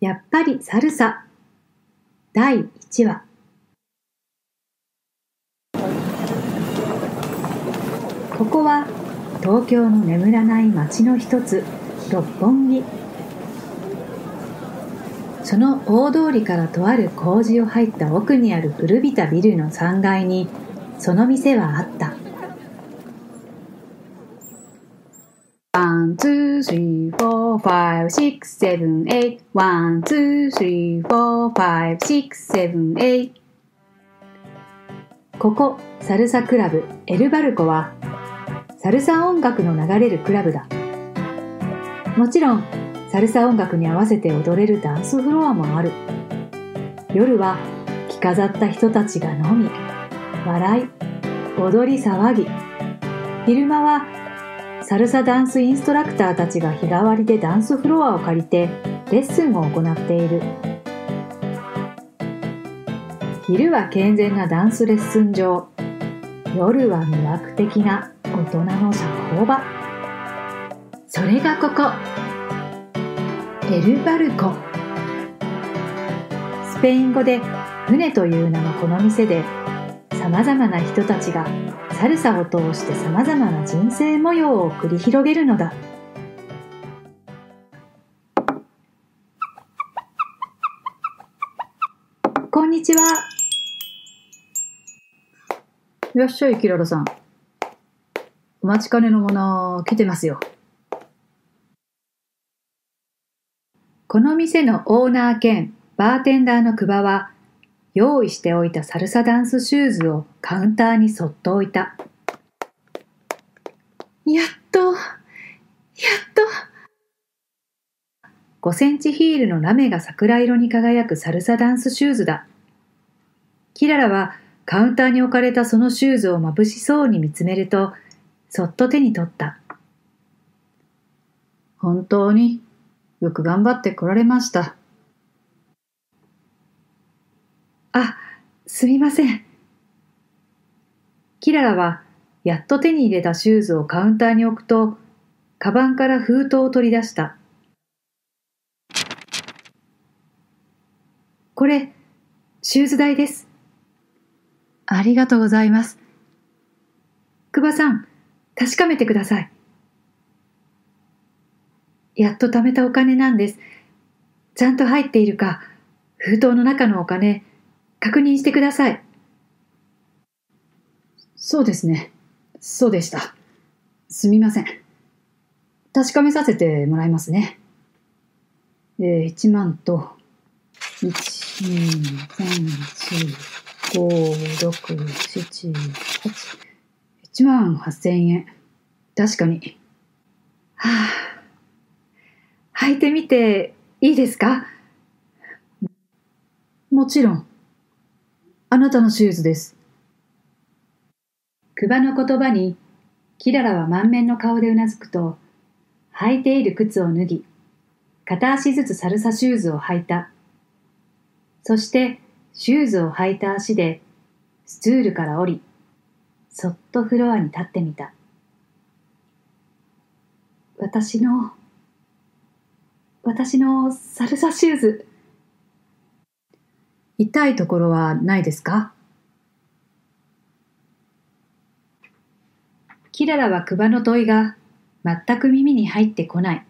やっぱりサルサ。第1話。ここは東京の眠らない街の一つ六本木。その大通りからとある工事を入った奥にある古びたビルの3階にその店はあったOne, two, three, four, five, six, seven, eight. One, two, three, four three, four, five, six, seven, eight. One, two, three, four, five, six, seven, eight. ここ、サルサクラブエルバルコは、サルサ音楽の流れるクラブだ。もちろん、サルサ音楽に合わせて踊れるダンスフロアもある。夜は、着飾った人たちが飲み、笑い、踊り騒ぎ。昼間はサルサダンスインストラクターたちが日替わりでダンスフロアを借りてレッスンを行っている。昼は健全なダンスレッスン場。夜は魅惑的な大人の社交場それがここエルバルコ。スペイン語で船という名のこの店で様々な人たちがサルサを通して様々な人生模様を繰り広げるのだ。こんにちは。いらっしゃい、キララさん。お待ちかねのもの、来てますよ。この店のオーナー兼バーテンダーの久保は、用意しておいたサルサダンスシューズをカウンターにそっと置いた。やっと、やっと。5センチヒールのラメが桜色に輝くサルサダンスシューズだ。キララはカウンターに置かれたそのシューズを眩しそうに見つめると、そっと手に取った。本当によく頑張ってこられました。あ、すみません。キララはやっと手に入れたシューズをカウンターに置くと、カバンから封筒を取り出した。これ、シューズ代です。ありがとうございます。久保さん、確かめてください。やっと貯めたお金なんです。ちゃんと入っているか、封筒の中のお金、確認してください。そうですね。そうでした。すみません。確かめさせてもらいますね。えー、1万と、1、2、3、4、5、6、7、8、1万8000円。確かに。はあ、履いてみていいですか？もちろん。あなたのシューズです。久保の言葉に、キララは満面の顔でうなずくと、履いている靴を脱ぎ、片足ずつサルサシューズを履いた。そして、シューズを履いた足で、スツールから降り、そっとフロアに立ってみた。私の、私のサルサシューズ。痛いところはないですか？キララはクバの問いが全く耳に入ってこない。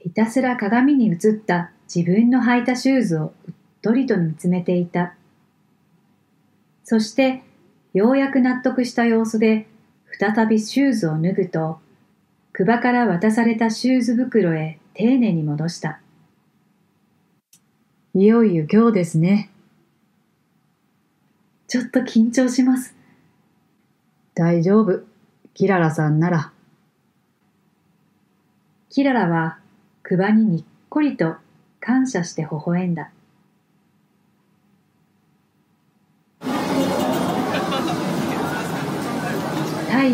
ひたすら鏡に映った自分の履いたシューズをうっとりと見つめていた。そしてようやく納得した様子で再びシューズを脱ぐと、クバから渡されたシューズ袋へ丁寧に戻した。いよいよ今日ですね。ちょっと緊張します。大丈夫。キララさんなら。キララは、クバににっこりと感謝して微笑んだ。太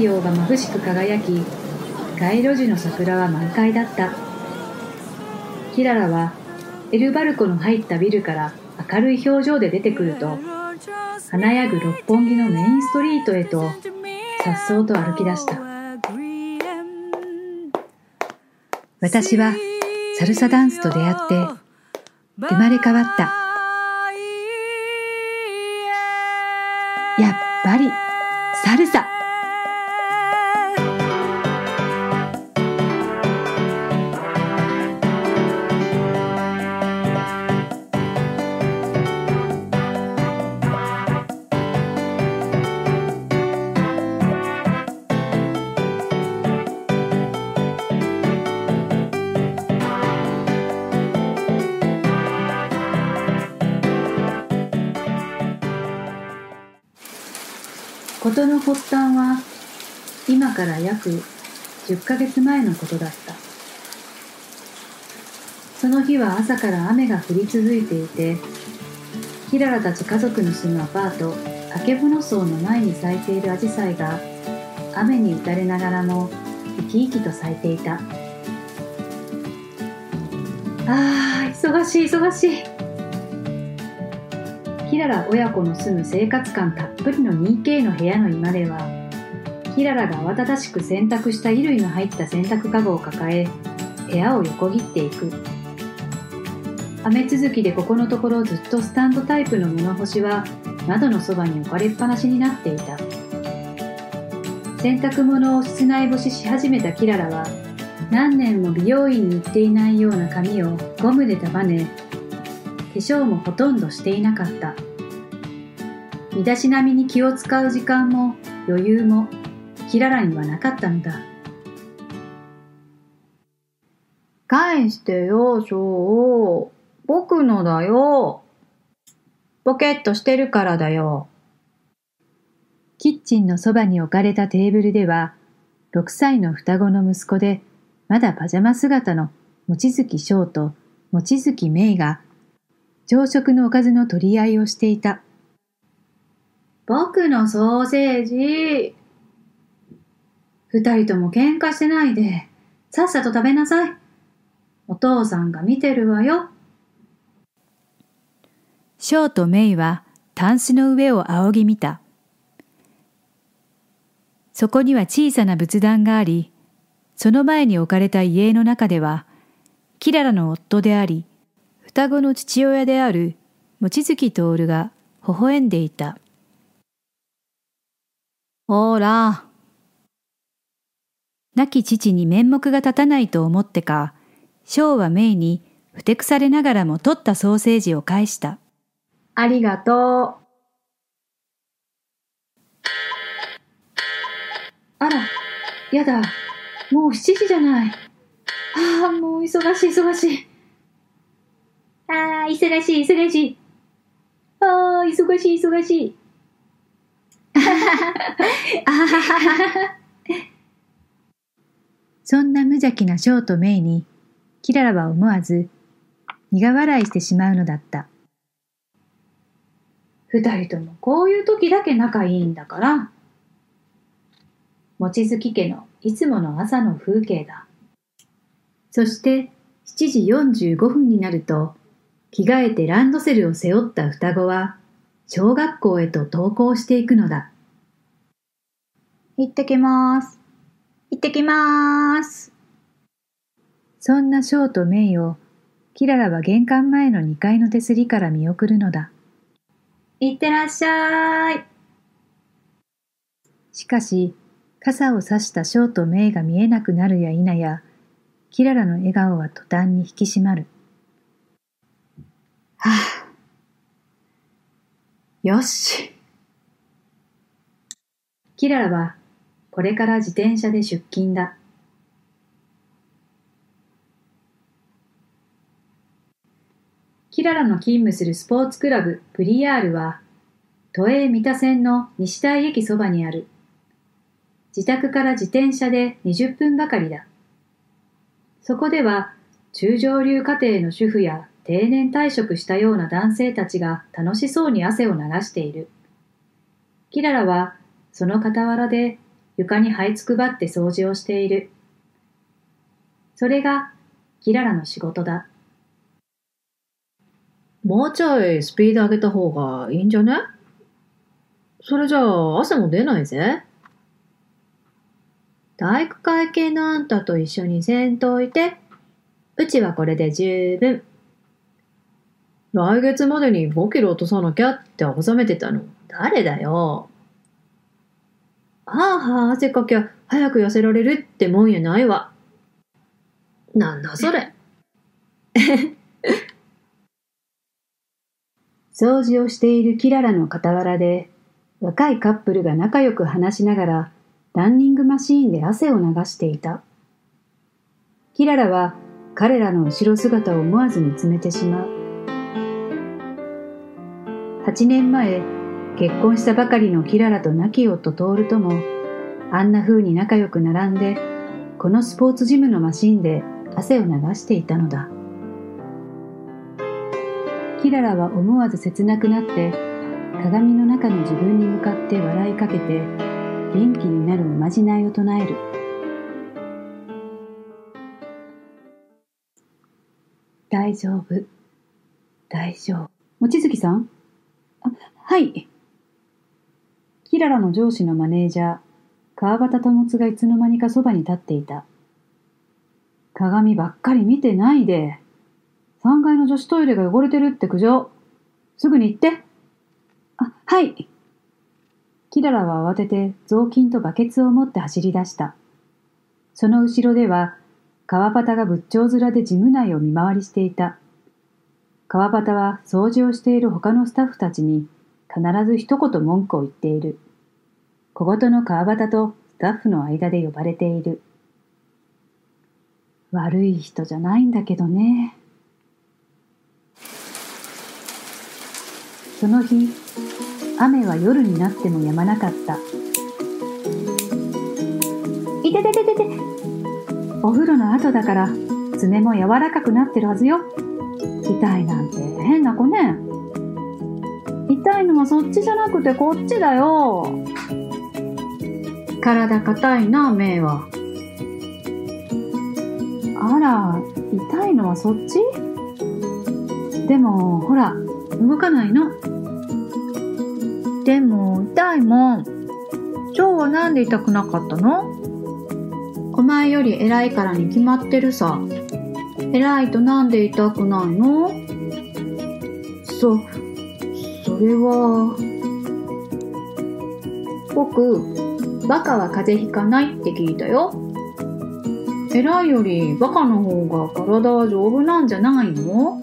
陽が眩しく輝き、街路樹の桜は満開だった。キララはエルバルコの入ったビルから明るい表情で出てくると、華やぐ六本木のメインストリートへと、颯爽と歩き出した。私は、サルサダンスと出会って生まれ変わった。やっぱりサルサ。事の発端は今から約10ヶ月前のことだった。その日は朝から雨が降り続いていてキララたち家族の住むアパート竹物荘の前に咲いているアジサイが雨に打たれながらも生き生きと咲いていた。あー忙しい忙しい。キララ親子の住む生活感たっぷりの 2K の部屋の居間ではキララが慌ただしく洗濯した衣類の入った洗濯かごを抱え部屋を横切っていく。雨続きでここのところずっとスタンドタイプの物干しは窓のそばに置かれっぱなしになっていた。洗濯物を室内干しし始めたキララは何年も美容院に行っていないような髪をゴムで束ね粧もほとんどしていなかった身だしなみに気を使う時間も余裕もキララにはなかったのだ返してよ、ショー。僕のだよ。ポケットしてるからだよ。キッチンのそばに置かれたテーブルでは、6歳の双子の息子で、まだパジャマ姿の望月翔と望月芽衣が、朝食のおかずの取り合いをしていた。僕のソーセージ。二人とも喧嘩してないで、さっさと食べなさい。お父さんが見てるわよ。ショーとメイはタンスの上を仰ぎ見た。そこには小さな仏壇があり、その前に置かれた家の中では、キララの夫であり、双子の父親である望月徹が微笑んでいた。ほら。亡き父に面目が立たないと思ってか、翔はメイにふてくされながらも取ったソーセージを返した。ありがとう。あら、やだ。もう7時じゃない。ああ、もう忙しい忙しい。ああ、忙しい忙しい。ああ、忙しい忙しい。そんな無邪気なショーとメイに、キララは思わず苦笑いしてしまうのだった。二人ともこういう時だけ仲いいんだから。望月家のいつもの朝の風景だ。そして7時45分になると、着替えてランドセルを背負った双子は、小学校へと登校していくのだ。行ってきます。行ってきます。そんなショーとメイを、キララは玄関前の2階の手すりから見送るのだ。いってらっしゃい。しかし、傘を差したショーとメイが見えなくなるや否や、キララの笑顔は途端に引き締まる。はあ、よし。キララは、これから自転車で出勤だ。キララの勤務するスポーツクラブプリヤールは、都営三田線の西台駅そばにある。自宅から自転車で20分ばかりだ。そこでは、中上流家庭の主婦や定年退職したような男性たちが楽しそうに汗を流している。キララは、その傍らで床に這いつくばって掃除をしている。それが、キララの仕事だ。もうちょいスピード上げた方がいいんじゃね？それじゃあ汗も出ないぜ。体育会系のあんたと一緒にせんといて。うちはこれで十分。来月までに5キロ落とさなきゃって収めてたの。誰だよ。はあはあ、汗かきゃ早く痩せられるってもんやないわ。なんだそれ。掃除をしているキララの傍らで、若いカップルが仲良く話しながら、ランニングマシーンで汗を流していた。キララは彼らの後ろ姿を思わず見つめてしまう。8年前、結婚したばかりのキララと亡き夫トールとも、あんな風に仲良く並んで、このスポーツジムのマシンで汗を流していたのだ。キララは思わず切なくなって、鏡の中の自分に向かって笑いかけて、元気になるおまじないを唱える。大丈夫。大丈夫。望月さん、はい。キララの上司のマネージャー、川端保がいつの間にかそばに立っていた。鏡ばっかり見てないで。3階の女子トイレが汚れてるって苦情。すぐに行って。あ、はい。キララは慌てて雑巾とバケツを持って走り出した。その後ろでは、川端が仏頂面で事務内を見回りしていた。川端は掃除をしている他のスタッフたちに必ず一言文句を言っている。小言の川端とスタッフの間で呼ばれている。悪い人じゃないんだけどね。その日、雨は夜になっても止まなかった。いててててて。お風呂の後だから爪も柔らかくなってるはずよ。痛いな変な子ね。痛いのはそっちじゃなくてこっちだよ。体硬いな、目は。あら、痛いのはそっち？でも、ほら、動かないの。でも、痛いもん。今日はなんで痛くなかったの？お前より偉いからに決まってるさ。偉いとなんで痛くないの？そ、それは。僕、バカは風邪ひかないって聞いたよ。偉いよりバカの方が体は丈夫なんじゃないの？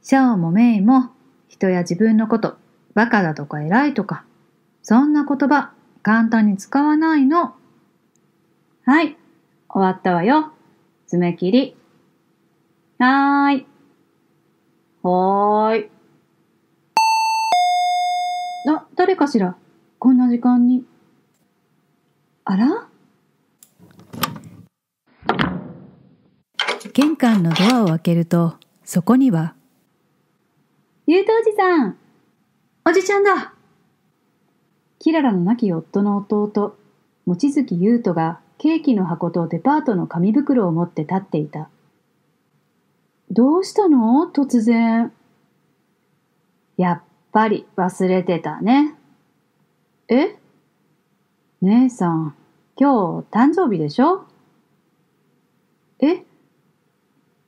シャオもメイも人や自分のこと、バカだとか偉いとか、そんな言葉簡単に使わないの。はい、終わったわよ。爪切り。はーい。はーい。な、誰かしら？こんな時間に。あら？玄関のドアを開けると、そこには、ゆうとおじさんおじちゃんだキララの亡き夫の弟、望月優斗がケーキの箱とデパートの紙袋を持って立っていた。どうしたの？突然。やっぱり忘れてたね。え？姉さん、今日誕生日でしょ？え？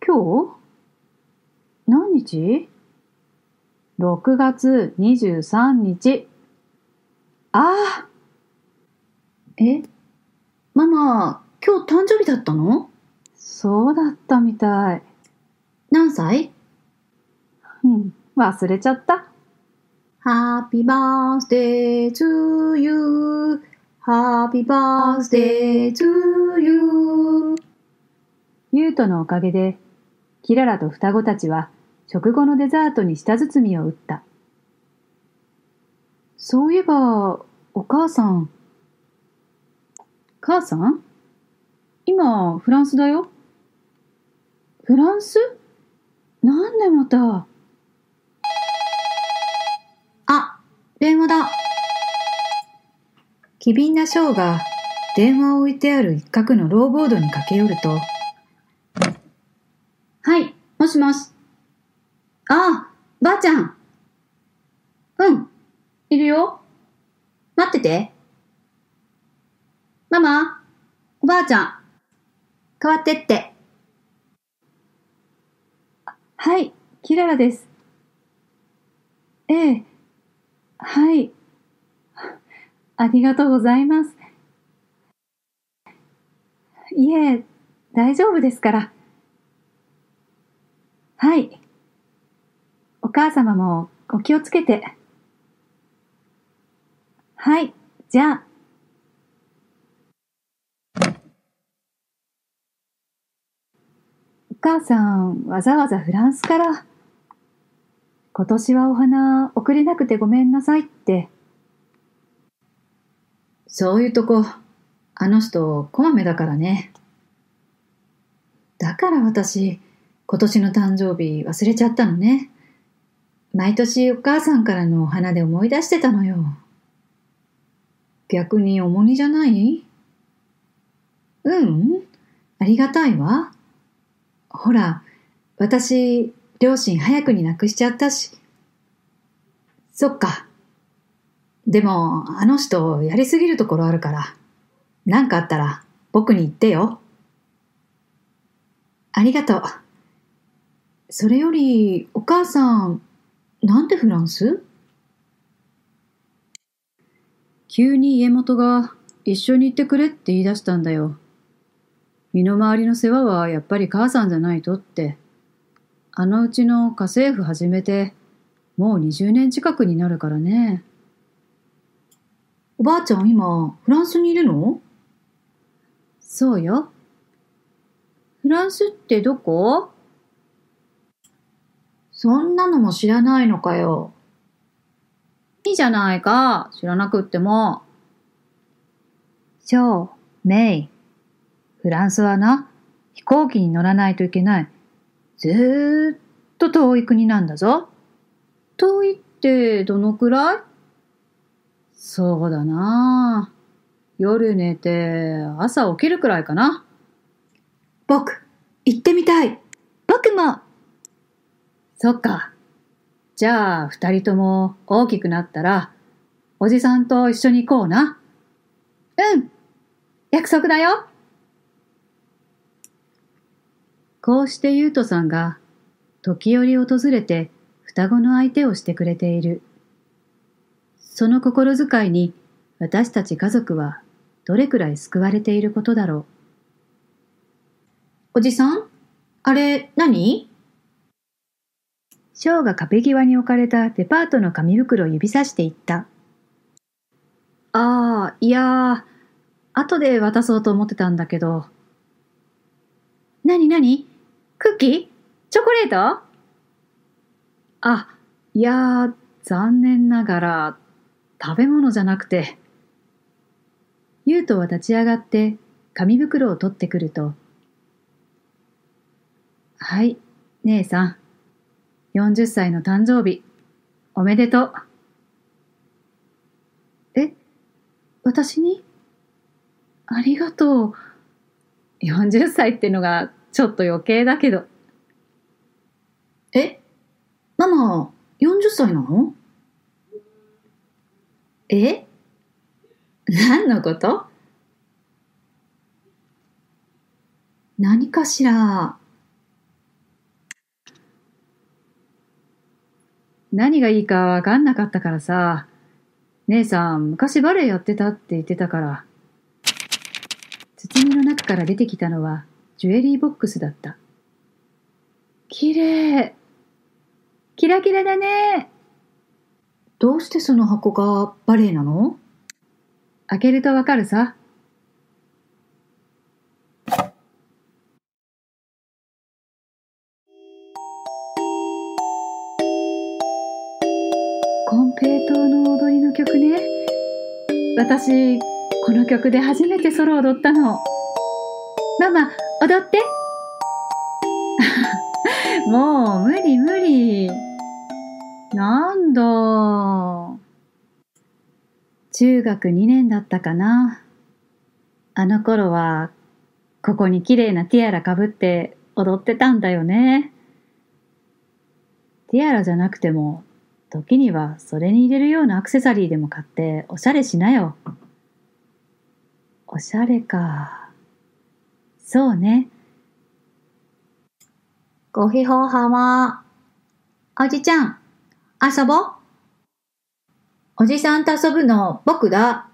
今日？何日 ?6 月23日。ああえ？ママ、今日誕生日だったの？そうだったみたい。何歳？うん、忘れちゃった。?Happy birthday to you.Happy birthday to you. ゆうとのおかげで、キララと双子たちは食後のデザートに舌包みを打った。そういえば、お母さん。母さん？今、フランスだよ。フランス？なんでまた？あ、電話だ。機敏なショーが電話を置いてある一角のローボードに駆け寄ると、はい、もしもし。ああ、ばあちゃん。うん、いるよ。待ってて。ママ、おばあちゃん、代わってって。はい、キララです。ええ、はい。ありがとうございます。いえ、大丈夫ですから。はい。お母様もお気をつけて。はい、じゃあ。母さん、わざわざフランスから。今年はお花送れなくてごめんなさいって。そういうとこ、あの人、こまめだからね。だから私、今年の誕生日忘れちゃったのね。毎年お母さんからのお花で思い出してたのよ。逆に重荷じゃない？うん、ありがたいわ。ほら、私、両親早くに亡くしちゃったし。そっか。でも、あの人、やりすぎるところあるから。なんかあったら、僕に言ってよ。ありがとう。それより、お母さん、なんでフランス？急に家元が一緒に行ってくれって言い出したんだよ。身の回りの世話はやっぱり母さんじゃないとって。あのうちの家政婦始めてもう20年近くになるからね。おばあちゃん今、フランスにいるの？そうよ。フランスってどこ？そんなのも知らないのかよ。いいじゃないか。知らなくっても。ショー、メイ。フランスはな、飛行機に乗らないといけない。ずーっと遠い国なんだぞ。遠いってどのくらい？そうだな夜寝て朝起きるくらいかな。僕、行ってみたい。僕もそっか。じゃあ、二人とも大きくなったら、おじさんと一緒に行こうな。うん約束だよこうしてゆうとさんが、時折訪れて双子の相手をしてくれている。その心遣いに私たち家族はどれくらい救われていることだろう。おじさん？あれ、何？ショーが壁際に置かれたデパートの紙袋を指さしていった。ああ、いやー、後で渡そうと思ってたんだけど。なになにクッキー？チョコレート？あ、いや、残念ながら、食べ物じゃなくて。ゆうとは立ち上がって紙袋を取ってくると、はい、姉さん。40歳の誕生日、おめでとう。え、私に？ありがとう。40歳ってのがちょっと余計だけど。え？ママ、40歳なの？え？何のこと？何かしら何がいいかわかんなかったからさ。姉さん、昔バレエやってたって言ってたから。包みの中から出てきたのは、ジュエリーボックスだった。綺麗。キラキラだね。どうしてその箱がバレエなの？開けるとわかるさ。コンペイトーの踊りの曲ね。私、この曲で初めてソロ踊ったの。ママ、踊って もう無理無理。なんだ。中学2年だったかな。あの頃は、ここに綺麗なティアラかぶって踊ってたんだよね。ティアラじゃなくても、時にはそれに入れるようなアクセサリーでも買っておしゃれしなよ。おしゃれか。そうね。ごひほはま。おじちゃん、遊ぼう。おじさんと遊ぶの僕だ。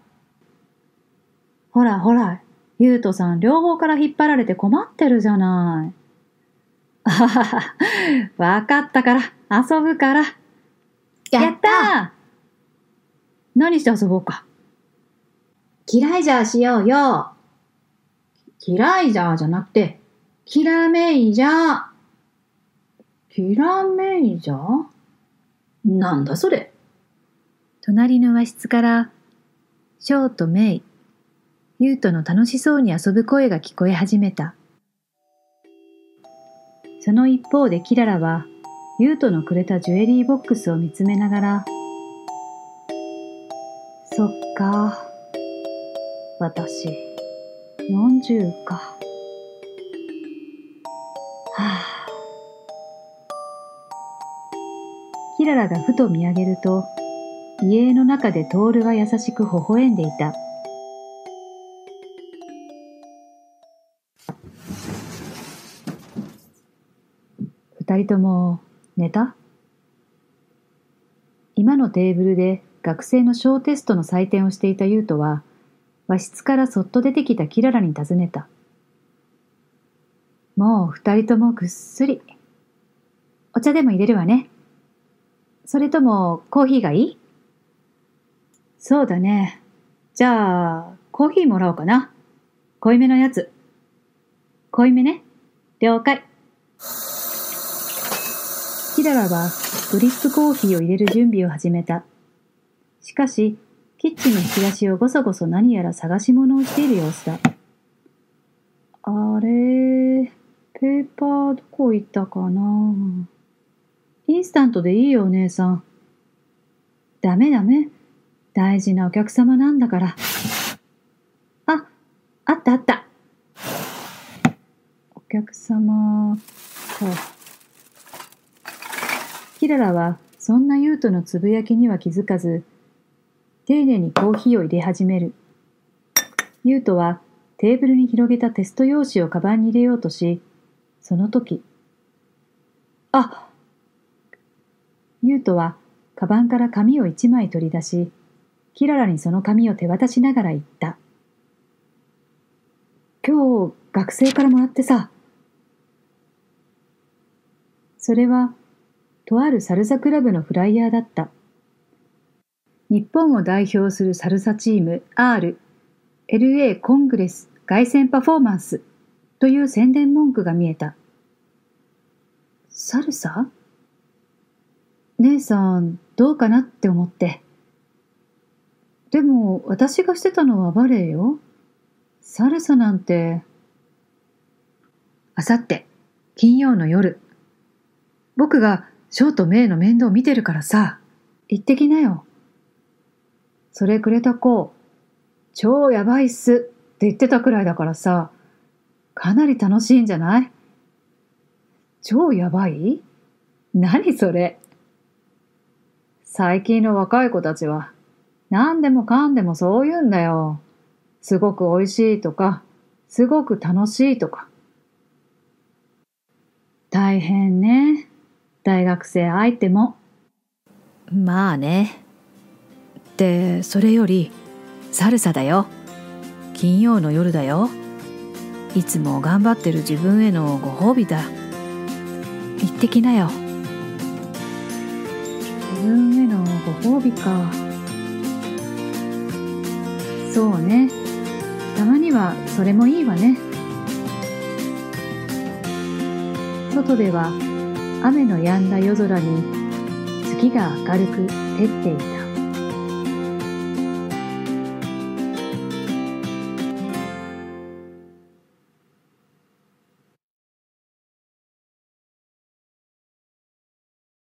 ほらほら、ゆうとさん両方から引っ張られて困ってるじゃない。あははは、わかったから、遊ぶから。やったー何して遊ぼうか。キライジャーしようよ。キライジャーじゃなくて、キラメイジャー。キラメイジャーなんだそれ。隣の和室から、ショーとメイ、ユウとの楽しそうに遊ぶ声が聞こえ始めた。その一方でキララは、ユウとのくれたジュエリーボックスを見つめながら、そっか。私、40か。はあ。キララがふと見上げると、家の中でトールが優しく微笑んでいた。二人とも寝た？今のテーブルで学生の小テストの採点をしていたユウトは和室からそっと出てきたキララに尋ねた。もう二人ともぐっすり。お茶でも入れるわね。それともコーヒーがいい？そうだね。じゃあ、コーヒーもらおうかな。濃いめのやつ。濃いめね。了解。キララはドリップコーヒーを入れる準備を始めた。しかし、キッチンの引き出しをごそごそ何やら探し物をしている様子だ。あれ、ペーパーどこ行ったかな？インスタントでいいよ、お姉さん。ダメダメ。大事なお客様なんだから。あ、あったあった。お客様か。キララはそんなユウトのつぶやきには気づかず、丁寧にコーヒーを入れ始める。ユウトはテーブルに広げたテスト用紙をカバンに入れようとし、その時、あユウトはカバンから紙を一枚取り出し、キララにその紙を手渡しながら言った。今日学生からもらってさ。それは、とあるサルサクラブのフライヤーだった。日本を代表するサルサチーム R、LA コングレス凱旋パフォーマンスという宣伝文句が見えた。サルサ？姉さん、どうかなって思って。でも、私がしてたのはバレエよ。サルサなんて。あさって、金曜の夜。僕がショーとメイの面倒を見てるからさ、行ってきなよ。それくれた子、超やばいっすって言ってたくらいだからさ、かなり楽しいんじゃない？超やばい？何それ？最近の若い子たちは、何でもかんでもそう言うんだよ。すごく美味しいとか、すごく楽しいとか。大変ね。大学生相手も。まあね。で、それより、サルサだよ。金曜の夜だよ。いつも頑張ってる自分へのご褒美だ。行ってきなよ。自分へのご褒美か。そうね。たまにはそれもいいわね。外では雨の止んだ夜空に月が明るく照っていた。